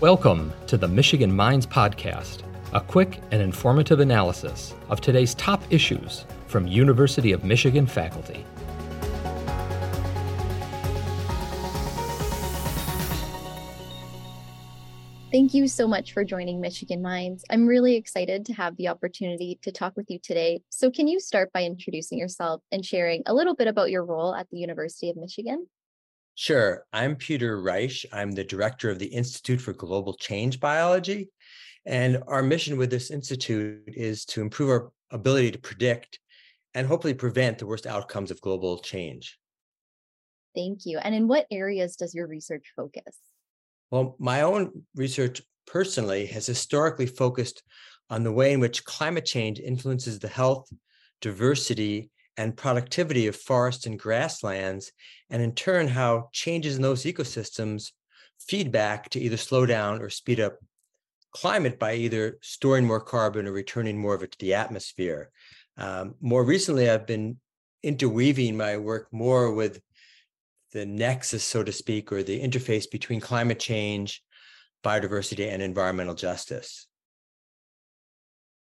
Welcome to the Michigan Minds Podcast, a quick and informative analysis of today's top issues from University of Michigan faculty. Thank you so much for joining Michigan Minds. I'm really excited to have the opportunity to talk with you today. So, can you start by introducing yourself and sharing a little bit about your role at the University of Michigan? Sure. I'm Peter Reich. I'm the director of the Institute for Global Change Biology. And our mission with this institute is to improve our ability to predict and hopefully prevent the worst outcomes of global change. Thank you. And in what areas does your research focus? Well, my own research personally has historically focused on the way in which climate change influences the health, diversity, and productivity of forests and grasslands, and in turn, how changes in those ecosystems feed back to either slow down or speed up climate by either storing more carbon or returning more of it to the atmosphere. Um, more recently, I've been interweaving my work more with the nexus, so to speak, or the interface between climate change, biodiversity, and environmental justice.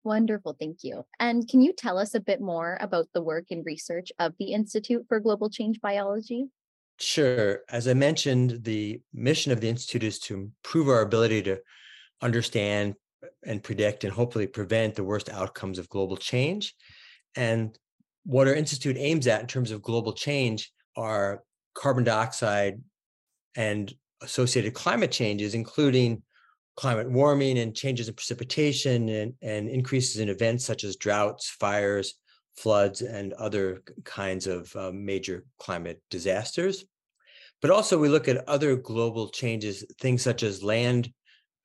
Wonderful, thank you. And can you tell us a bit more about the work and research of the Institute for Global Change Biology? Sure. As I mentioned, the mission of the Institute is to improve our ability to understand and predict and hopefully prevent the worst outcomes of global change. And what our Institute aims at in terms of global change are carbon dioxide and associated climate changes, including climate warming and changes in precipitation and, and increases in events such as droughts, fires, floods, and other kinds of uh, major climate disasters. But also, we look at other global changes, things such as land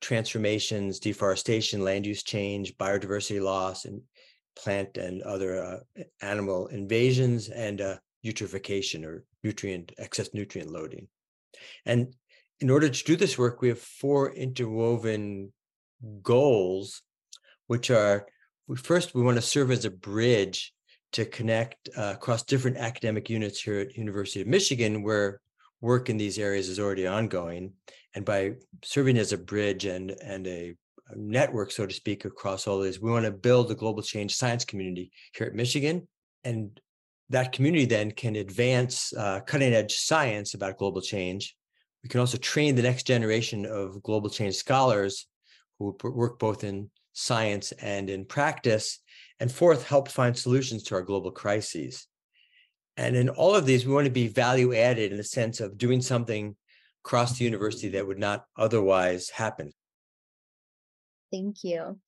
transformations, deforestation, land use change, biodiversity loss, and plant and other uh, animal invasions, and uh, eutrophication or nutrient excess nutrient loading. And in order to do this work, we have four interwoven goals, which are first, we want to serve as a bridge to connect uh, across different academic units here at University of Michigan, where work in these areas is already ongoing. And by serving as a bridge and, and a, a network, so to speak, across all these, we want to build a global change science community here at Michigan. And that community then can advance uh, cutting edge science about global change. We can also train the next generation of global change scholars who work both in science and in practice. And fourth, help find solutions to our global crises. And in all of these, we want to be value added in the sense of doing something across the university that would not otherwise happen. Thank you.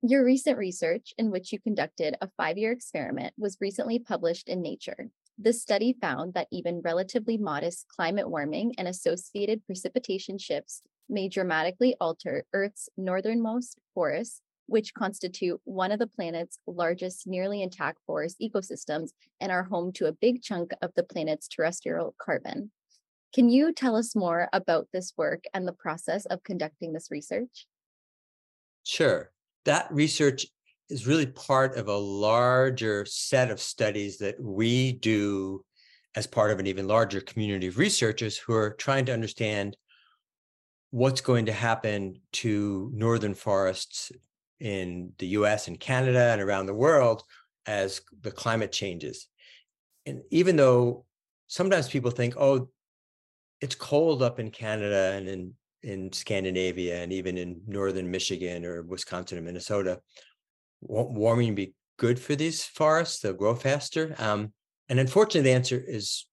Your recent research, in which you conducted a five year experiment, was recently published in Nature. This study found that even relatively modest climate warming and associated precipitation shifts may dramatically alter Earth's northernmost forests, which constitute one of the planet's largest nearly intact forest ecosystems and are home to a big chunk of the planet's terrestrial carbon. Can you tell us more about this work and the process of conducting this research? Sure that research is really part of a larger set of studies that we do as part of an even larger community of researchers who are trying to understand what's going to happen to northern forests in the US and Canada and around the world as the climate changes. And even though sometimes people think, oh, it's cold up in Canada and in in Scandinavia and even in northern Michigan or Wisconsin or Minnesota, warming be good for these forests? They'll grow faster. Um, and unfortunately, the answer is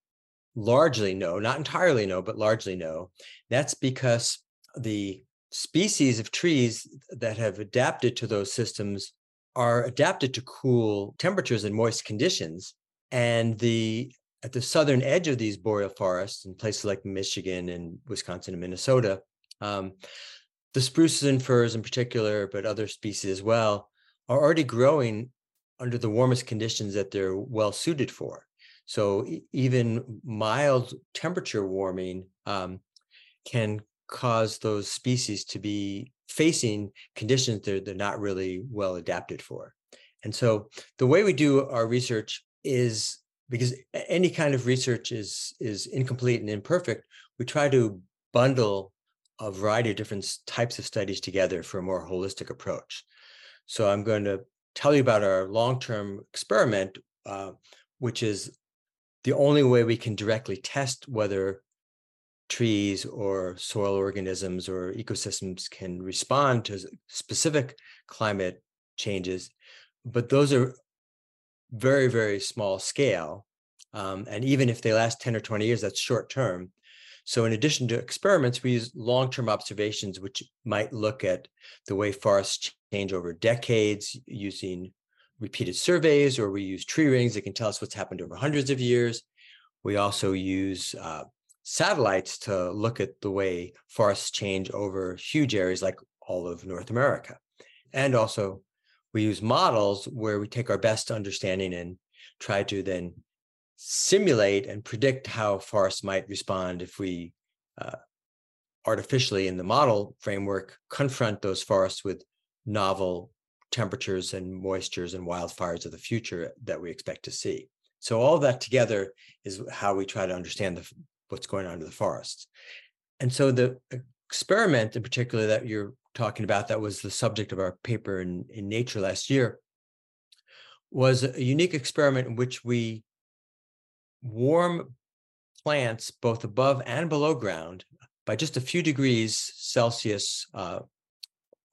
largely no, not entirely no, but largely no. That's because the species of trees that have adapted to those systems are adapted to cool temperatures and moist conditions. And the at the southern edge of these boreal forests in places like Michigan and Wisconsin and Minnesota, um, the spruces and firs in particular, but other species as well, are already growing under the warmest conditions that they're well suited for. So even mild temperature warming um, can cause those species to be facing conditions that they're not really well adapted for. And so the way we do our research is because any kind of research is is incomplete and imperfect, we try to bundle a variety of different types of studies together for a more holistic approach. So I'm going to tell you about our long-term experiment, uh, which is the only way we can directly test whether trees or soil organisms or ecosystems can respond to specific climate changes. But those are very, very small scale. Um, and even if they last 10 or 20 years, that's short term. So, in addition to experiments, we use long term observations, which might look at the way forests change over decades using repeated surveys, or we use tree rings that can tell us what's happened over hundreds of years. We also use uh, satellites to look at the way forests change over huge areas like all of North America. And also, we use models where we take our best understanding and try to then simulate and predict how forests might respond if we uh, artificially in the model framework confront those forests with novel temperatures and moistures and wildfires of the future that we expect to see. So all that together is how we try to understand the, what's going on to the forests. And so the experiment in particular that you're talking about that was the subject of our paper in, in Nature last year was a unique experiment in which we warm plants both above and below ground by just a few degrees Celsius uh,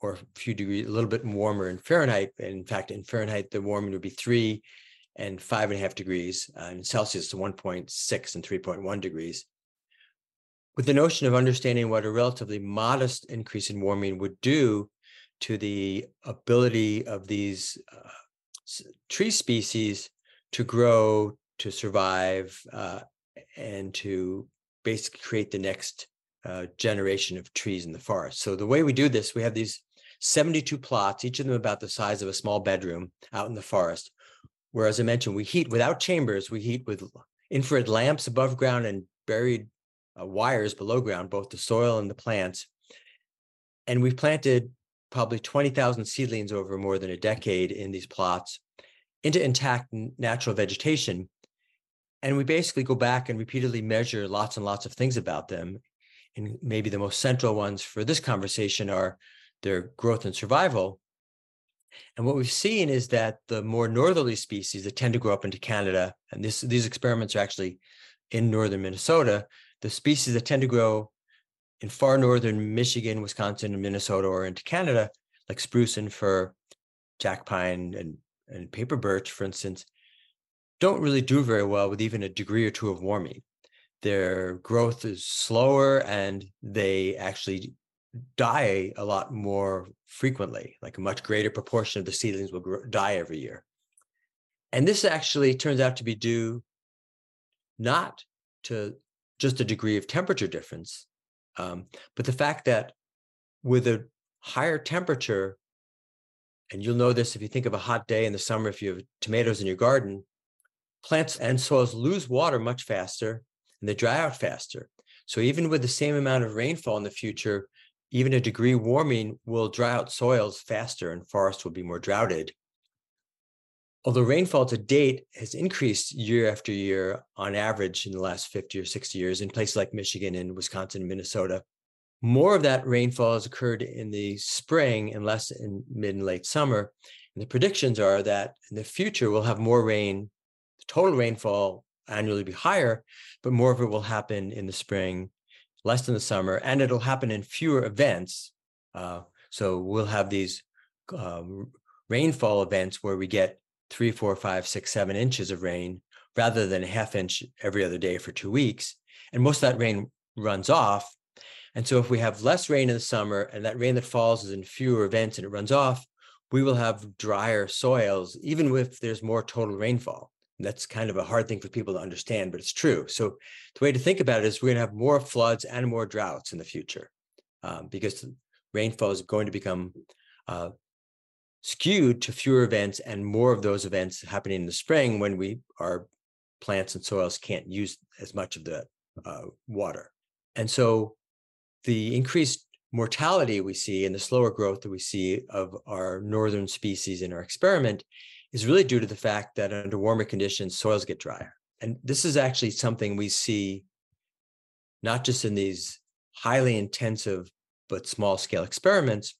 or a few degrees, a little bit warmer in Fahrenheit. In fact, in Fahrenheit, the warming would be three and five and a half degrees, uh, in Celsius to 1.6 and 3.1 degrees. With the notion of understanding what a relatively modest increase in warming would do to the ability of these uh, tree species to grow to survive uh, and to basically create the next uh, generation of trees in the forest. So the way we do this, we have these 72 plots, each of them about the size of a small bedroom out in the forest. Where, as I mentioned, we heat without chambers. We heat with infrared lamps above ground and buried uh, wires below ground, both the soil and the plants. And we've planted probably 20,000 seedlings over more than a decade in these plots into intact natural vegetation and we basically go back and repeatedly measure lots and lots of things about them and maybe the most central ones for this conversation are their growth and survival and what we've seen is that the more northerly species that tend to grow up into canada and this, these experiments are actually in northern minnesota the species that tend to grow in far northern michigan wisconsin and minnesota or into canada like spruce and fir jack pine and, and paper birch for instance don't really do very well with even a degree or two of warming. Their growth is slower and they actually die a lot more frequently, like a much greater proportion of the seedlings will grow, die every year. And this actually turns out to be due not to just a degree of temperature difference, um, but the fact that with a higher temperature, and you'll know this if you think of a hot day in the summer, if you have tomatoes in your garden, plants and soils lose water much faster and they dry out faster. So even with the same amount of rainfall in the future, even a degree warming will dry out soils faster and forests will be more droughted. Although rainfall to date has increased year after year on average in the last 50 or 60 years in places like Michigan and Wisconsin and Minnesota, more of that rainfall has occurred in the spring and less in mid and late summer. And the predictions are that in the future, we'll have more rain the total rainfall annually be higher, but more of it will happen in the spring, less in the summer, and it'll happen in fewer events. Uh, so we'll have these um, rainfall events where we get three, four, five, six, seven inches of rain rather than a half inch every other day for two weeks. And most of that rain runs off. And so if we have less rain in the summer and that rain that falls is in fewer events and it runs off, we will have drier soils, even if there's more total rainfall. That's kind of a hard thing for people to understand, but it's true. So the way to think about it is we're going to have more floods and more droughts in the future um, because rainfall is going to become uh, skewed to fewer events and more of those events happening in the spring when we our plants and soils can't use as much of the uh, water. And so the increased mortality we see and the slower growth that we see of our northern species in our experiment is really due to the fact that under warmer conditions, soils get drier. And this is actually something we see not just in these highly intensive but small scale experiments,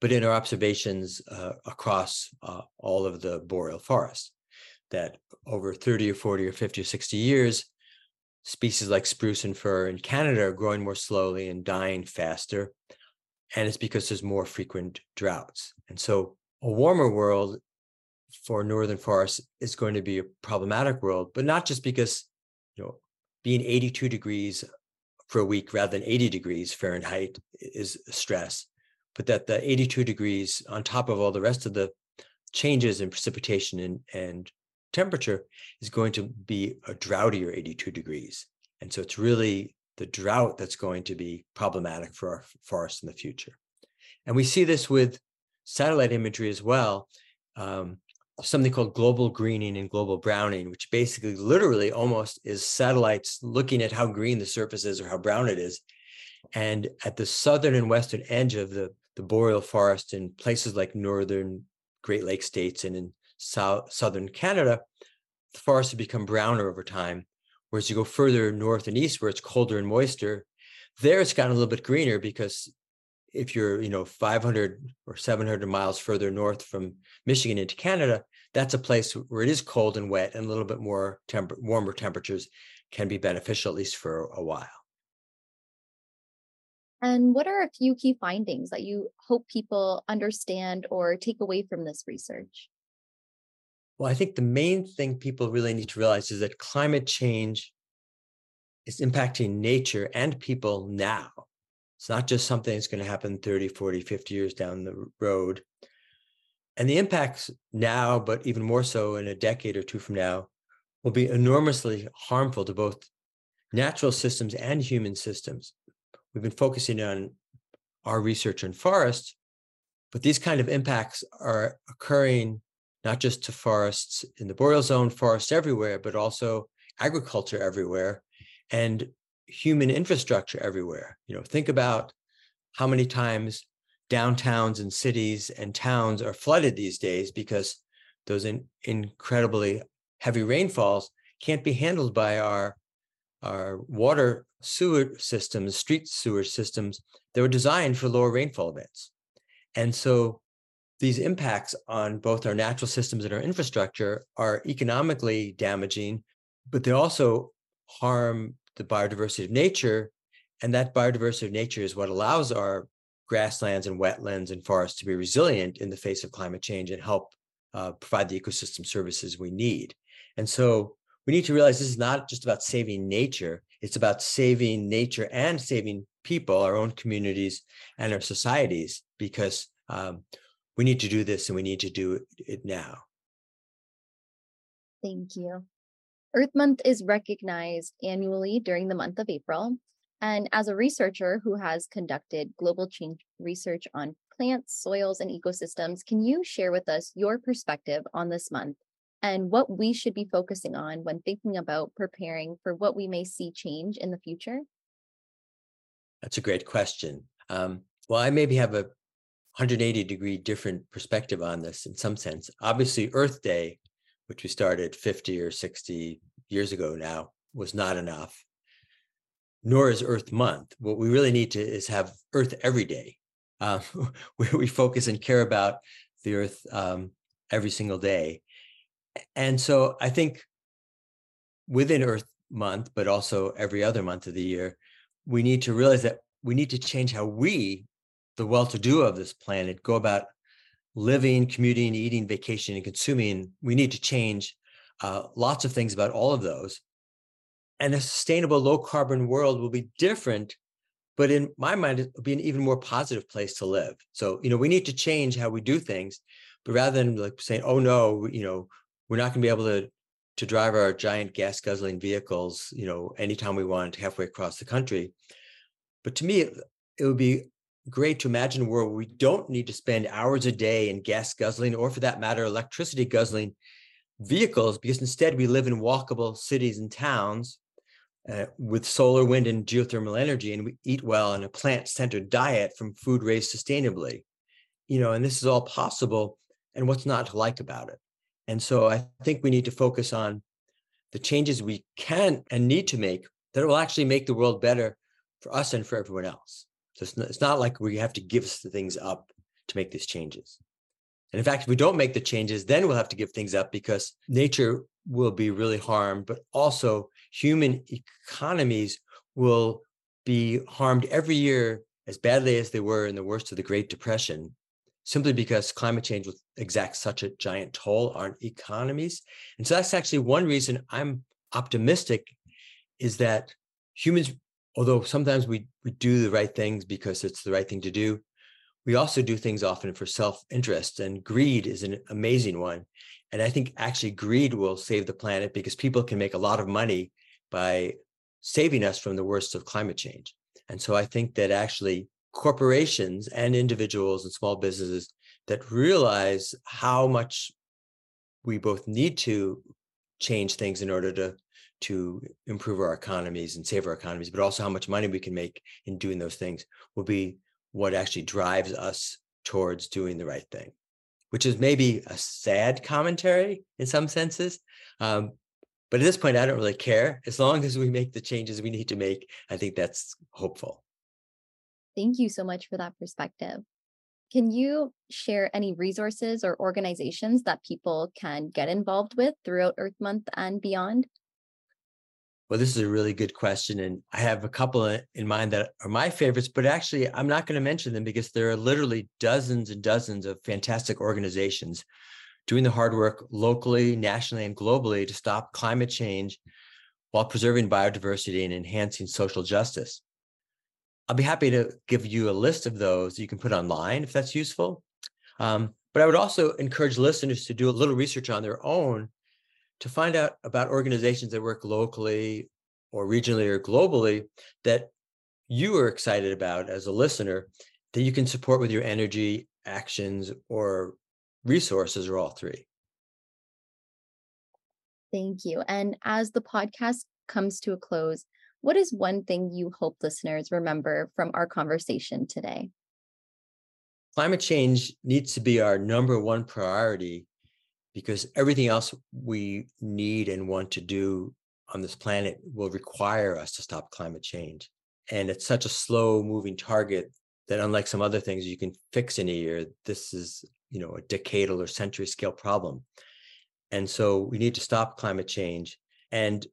but in our observations uh, across uh, all of the boreal forest, that over 30 or 40 or 50 or 60 years, species like spruce and fir in Canada are growing more slowly and dying faster. And it's because there's more frequent droughts. And so a warmer world for northern forests is going to be a problematic world, but not just because, you know, being 82 degrees for a week rather than 80 degrees Fahrenheit is stress, but that the 82 degrees on top of all the rest of the changes in precipitation and, and temperature is going to be a droughtier 82 degrees. And so it's really the drought that's going to be problematic for our forests in the future. And we see this with satellite imagery as well. Um, something called global greening and global browning, which basically literally almost is satellites looking at how green the surface is or how brown it is. And at the southern and western edge of the, the boreal forest in places like northern Great Lakes states and in south, southern Canada, the forests have become browner over time. Whereas you go further north and east where it's colder and moister, there it's gotten a little bit greener because if you're, you know, 500 or 700 miles further north from Michigan into Canada, that's a place where it is cold and wet and a little bit more temper- warmer temperatures can be beneficial, at least for a while. And what are a few key findings that you hope people understand or take away from this research? Well, I think the main thing people really need to realize is that climate change is impacting nature and people now. It's not just something that's going to happen 30, 40, 50 years down the road. And the impacts now, but even more so in a decade or two from now, will be enormously harmful to both natural systems and human systems. We've been focusing on our research on forests, but these kind of impacts are occurring not just to forests in the boreal zone, forests everywhere, but also agriculture everywhere and human infrastructure everywhere. You know, think about how many times downtowns and cities and towns are flooded these days because those in, incredibly heavy rainfalls can't be handled by our our water sewer systems, street sewer systems that were designed for lower rainfall events. And so these impacts on both our natural systems and our infrastructure are economically damaging, but they also harm the biodiversity of nature. And that biodiversity of nature is what allows our grasslands and wetlands and forests to be resilient in the face of climate change and help uh, provide the ecosystem services we need. And so we need to realize this is not just about saving nature, it's about saving nature and saving people, our own communities and our societies, because um, we need to do this and we need to do it now. Thank you. Earth Month is recognized annually during the month of April. And as a researcher who has conducted global change research on plants, soils, and ecosystems, can you share with us your perspective on this month and what we should be focusing on when thinking about preparing for what we may see change in the future? That's a great question. Um, well, I maybe have a 180 degree different perspective on this in some sense. Obviously, Earth Day, which we started 50 or 60 years ago now, was not enough nor is Earth Month. What we really need to is have Earth every day, uh, where we focus and care about the Earth um, every single day. And so I think within Earth Month, but also every other month of the year, we need to realize that we need to change how we, the well-to-do of this planet, go about living, commuting, eating, vacationing, and consuming. We need to change uh, lots of things about all of those and a sustainable low carbon world will be different but in my mind it'll be an even more positive place to live. So you know we need to change how we do things but rather than like saying oh no you know we're not going to be able to to drive our giant gas guzzling vehicles you know anytime we want halfway across the country but to me it, it would be great to imagine a world where we don't need to spend hours a day in gas guzzling or for that matter electricity guzzling vehicles because instead we live in walkable cities and towns uh, with solar, wind, and geothermal energy, and we eat well on a plant-centered diet from food raised sustainably. You know, and this is all possible. And what's not to like about it? And so I think we need to focus on the changes we can and need to make that will actually make the world better for us and for everyone else. So it's not, it's not like we have to give things up to make these changes. And in fact, if we don't make the changes, then we'll have to give things up because nature will be really harmed, but also human economies will be harmed every year as badly as they were in the worst of the Great Depression, simply because climate change will exact such a giant toll on economies. And so that's actually one reason I'm optimistic is that humans, although sometimes we, we do the right things because it's the right thing to do, we also do things often for self-interest and greed is an amazing one. And I think actually greed will save the planet because people can make a lot of money by saving us from the worst of climate change. And so I think that actually corporations and individuals and small businesses that realize how much we both need to change things in order to to improve our economies and save our economies, but also how much money we can make in doing those things will be what actually drives us towards doing the right thing, which is maybe a sad commentary in some senses. Um, but at this point, I don't really care. As long as we make the changes we need to make, I think that's hopeful. Thank you so much for that perspective. Can you share any resources or organizations that people can get involved with throughout Earth Month and beyond? Well, this is a really good question. And I have a couple in mind that are my favorites, but actually, I'm not going to mention them because there are literally dozens and dozens of fantastic organizations doing the hard work locally, nationally, and globally to stop climate change while preserving biodiversity and enhancing social justice. I'll be happy to give you a list of those you can put online if that's useful. Um, but I would also encourage listeners to do a little research on their own to find out about organizations that work locally or regionally or globally that you are excited about as a listener that you can support with your energy, actions, or resources, are all three. Thank you. And as the podcast comes to a close, what is one thing you hope listeners remember from our conversation today? Climate change needs to be our number one priority because everything else we need and want to do on this planet will require us to stop climate change. And it's such a slow moving target that unlike some other things you can fix in a year, this is, you know, a decadal or century scale problem. And so we need to stop climate change. And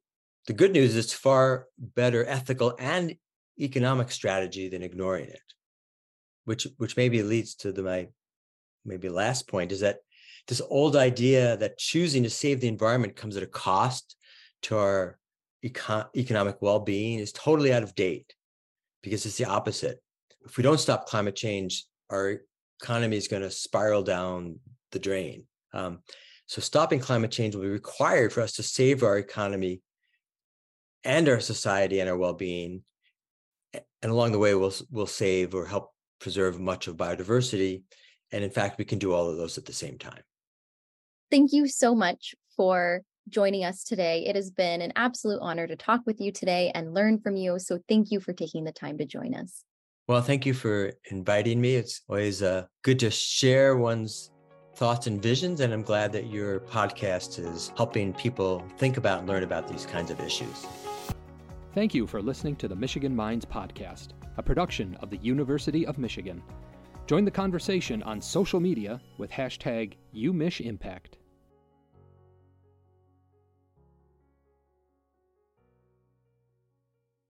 the good news is it's far better ethical and economic strategy than ignoring it. Which which maybe leads to the my maybe last point is that this old idea that choosing to save the environment comes at a cost to our econ- economic well-being is totally out of date because it's the opposite. If we don't stop climate change, our economy is going to spiral down the drain. Um, so stopping climate change will be required for us to save our economy and our society and our well-being. And along the way, we'll we'll save or help preserve much of biodiversity. And in fact, we can do all of those at the same time. Thank you so much for joining us today. It has been an absolute honor to talk with you today and learn from you. So thank you for taking the time to join us. Well, thank you for inviting me. It's always uh, good to share one's thoughts and visions. And I'm glad that your podcast is helping people think about and learn about these kinds of issues. Thank you for listening to the Michigan Minds Podcast, a production of the University of Michigan. Join the conversation on social media with hashtag UMichImpact.